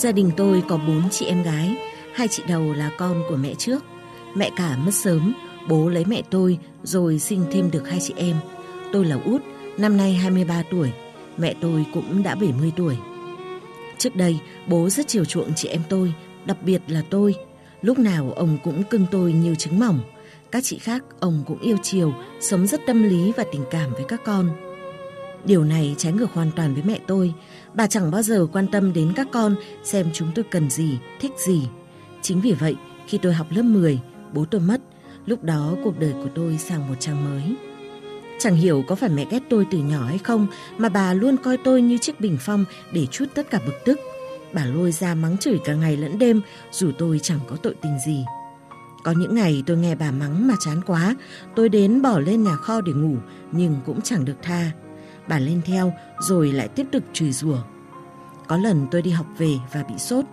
Gia đình tôi có bốn chị em gái, hai chị đầu là con của mẹ trước. Mẹ cả mất sớm, bố lấy mẹ tôi rồi sinh thêm được hai chị em. Tôi là út, năm nay 23 tuổi, mẹ tôi cũng đã 70 tuổi. Trước đây, bố rất chiều chuộng chị em tôi, đặc biệt là tôi. Lúc nào ông cũng cưng tôi như trứng mỏng. Các chị khác ông cũng yêu chiều, sống rất tâm lý và tình cảm với các con. Điều này trái ngược hoàn toàn với mẹ tôi. Bà chẳng bao giờ quan tâm đến các con xem chúng tôi cần gì, thích gì. Chính vì vậy, khi tôi học lớp 10, bố tôi mất. Lúc đó cuộc đời của tôi sang một trang mới. Chẳng hiểu có phải mẹ ghét tôi từ nhỏ hay không mà bà luôn coi tôi như chiếc bình phong để chút tất cả bực tức. Bà lôi ra mắng chửi cả ngày lẫn đêm dù tôi chẳng có tội tình gì. Có những ngày tôi nghe bà mắng mà chán quá, tôi đến bỏ lên nhà kho để ngủ nhưng cũng chẳng được tha. Bà lên theo rồi lại tiếp tục chửi rủa. Có lần tôi đi học về và bị sốt.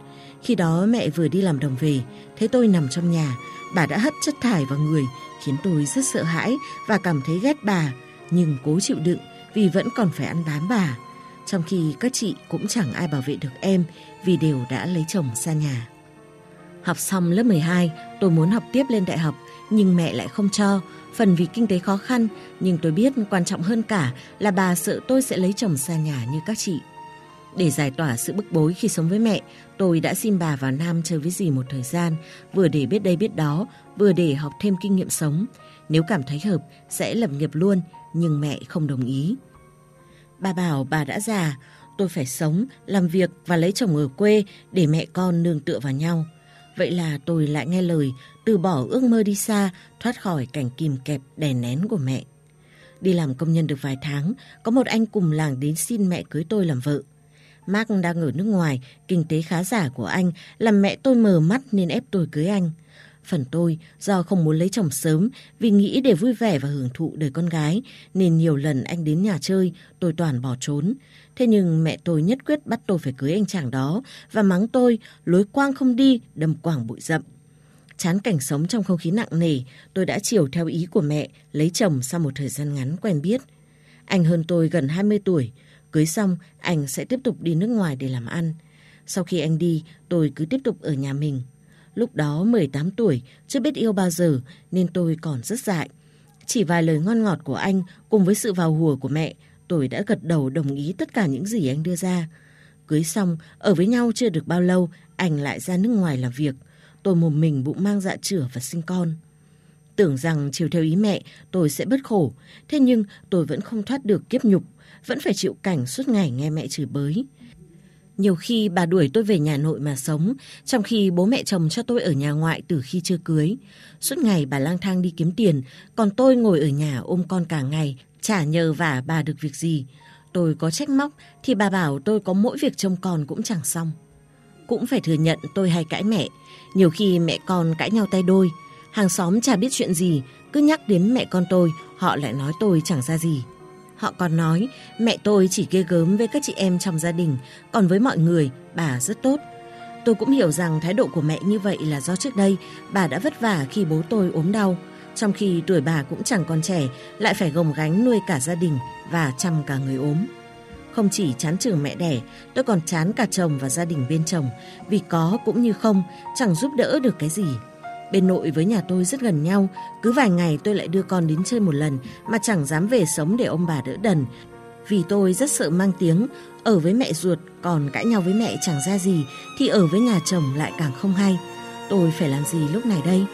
Khi đó mẹ vừa đi làm đồng về, thấy tôi nằm trong nhà, bà đã hất chất thải vào người, khiến tôi rất sợ hãi và cảm thấy ghét bà, nhưng cố chịu đựng vì vẫn còn phải ăn bám bà. Trong khi các chị cũng chẳng ai bảo vệ được em vì đều đã lấy chồng xa nhà. Học xong lớp 12, tôi muốn học tiếp lên đại học, nhưng mẹ lại không cho, phần vì kinh tế khó khăn, nhưng tôi biết quan trọng hơn cả là bà sợ tôi sẽ lấy chồng xa nhà như các chị. Để giải tỏa sự bức bối khi sống với mẹ, tôi đã xin bà vào Nam chơi với dì một thời gian, vừa để biết đây biết đó, vừa để học thêm kinh nghiệm sống. Nếu cảm thấy hợp, sẽ lập nghiệp luôn, nhưng mẹ không đồng ý. Bà bảo bà đã già, tôi phải sống, làm việc và lấy chồng ở quê để mẹ con nương tựa vào nhau. Vậy là tôi lại nghe lời, từ bỏ ước mơ đi xa, thoát khỏi cảnh kìm kẹp đè nén của mẹ. Đi làm công nhân được vài tháng, có một anh cùng làng đến xin mẹ cưới tôi làm vợ. Mark đang ở nước ngoài, kinh tế khá giả của anh làm mẹ tôi mờ mắt nên ép tôi cưới anh. Phần tôi, do không muốn lấy chồng sớm vì nghĩ để vui vẻ và hưởng thụ đời con gái, nên nhiều lần anh đến nhà chơi, tôi toàn bỏ trốn. Thế nhưng mẹ tôi nhất quyết bắt tôi phải cưới anh chàng đó và mắng tôi lối quang không đi, đâm quảng bụi rậm. Chán cảnh sống trong không khí nặng nề, tôi đã chiều theo ý của mẹ, lấy chồng sau một thời gian ngắn quen biết. Anh hơn tôi gần 20 tuổi, cưới xong anh sẽ tiếp tục đi nước ngoài để làm ăn. Sau khi anh đi, tôi cứ tiếp tục ở nhà mình. Lúc đó 18 tuổi, chưa biết yêu bao giờ nên tôi còn rất dại. Chỉ vài lời ngon ngọt của anh cùng với sự vào hùa của mẹ, tôi đã gật đầu đồng ý tất cả những gì anh đưa ra. Cưới xong, ở với nhau chưa được bao lâu, anh lại ra nước ngoài làm việc. Tôi một mình bụng mang dạ chửa và sinh con. Tưởng rằng chiều theo ý mẹ, tôi sẽ bất khổ. Thế nhưng tôi vẫn không thoát được kiếp nhục, vẫn phải chịu cảnh suốt ngày nghe mẹ chửi bới. Nhiều khi bà đuổi tôi về nhà nội mà sống, trong khi bố mẹ chồng cho tôi ở nhà ngoại từ khi chưa cưới. Suốt ngày bà lang thang đi kiếm tiền, còn tôi ngồi ở nhà ôm con cả ngày, chả nhờ vả bà được việc gì. Tôi có trách móc thì bà bảo tôi có mỗi việc trông con cũng chẳng xong. Cũng phải thừa nhận tôi hay cãi mẹ, nhiều khi mẹ con cãi nhau tay đôi. Hàng xóm chả biết chuyện gì, cứ nhắc đến mẹ con tôi, họ lại nói tôi chẳng ra gì. Họ còn nói mẹ tôi chỉ ghê gớm với các chị em trong gia đình, còn với mọi người bà rất tốt. Tôi cũng hiểu rằng thái độ của mẹ như vậy là do trước đây bà đã vất vả khi bố tôi ốm đau, trong khi tuổi bà cũng chẳng còn trẻ, lại phải gồng gánh nuôi cả gia đình và chăm cả người ốm. Không chỉ chán trường mẹ đẻ, tôi còn chán cả chồng và gia đình bên chồng, vì có cũng như không, chẳng giúp đỡ được cái gì. Bên nội với nhà tôi rất gần nhau, cứ vài ngày tôi lại đưa con đến chơi một lần mà chẳng dám về sống để ông bà đỡ đần. Vì tôi rất sợ mang tiếng, ở với mẹ ruột còn cãi nhau với mẹ chẳng ra gì thì ở với nhà chồng lại càng không hay. Tôi phải làm gì lúc này đây?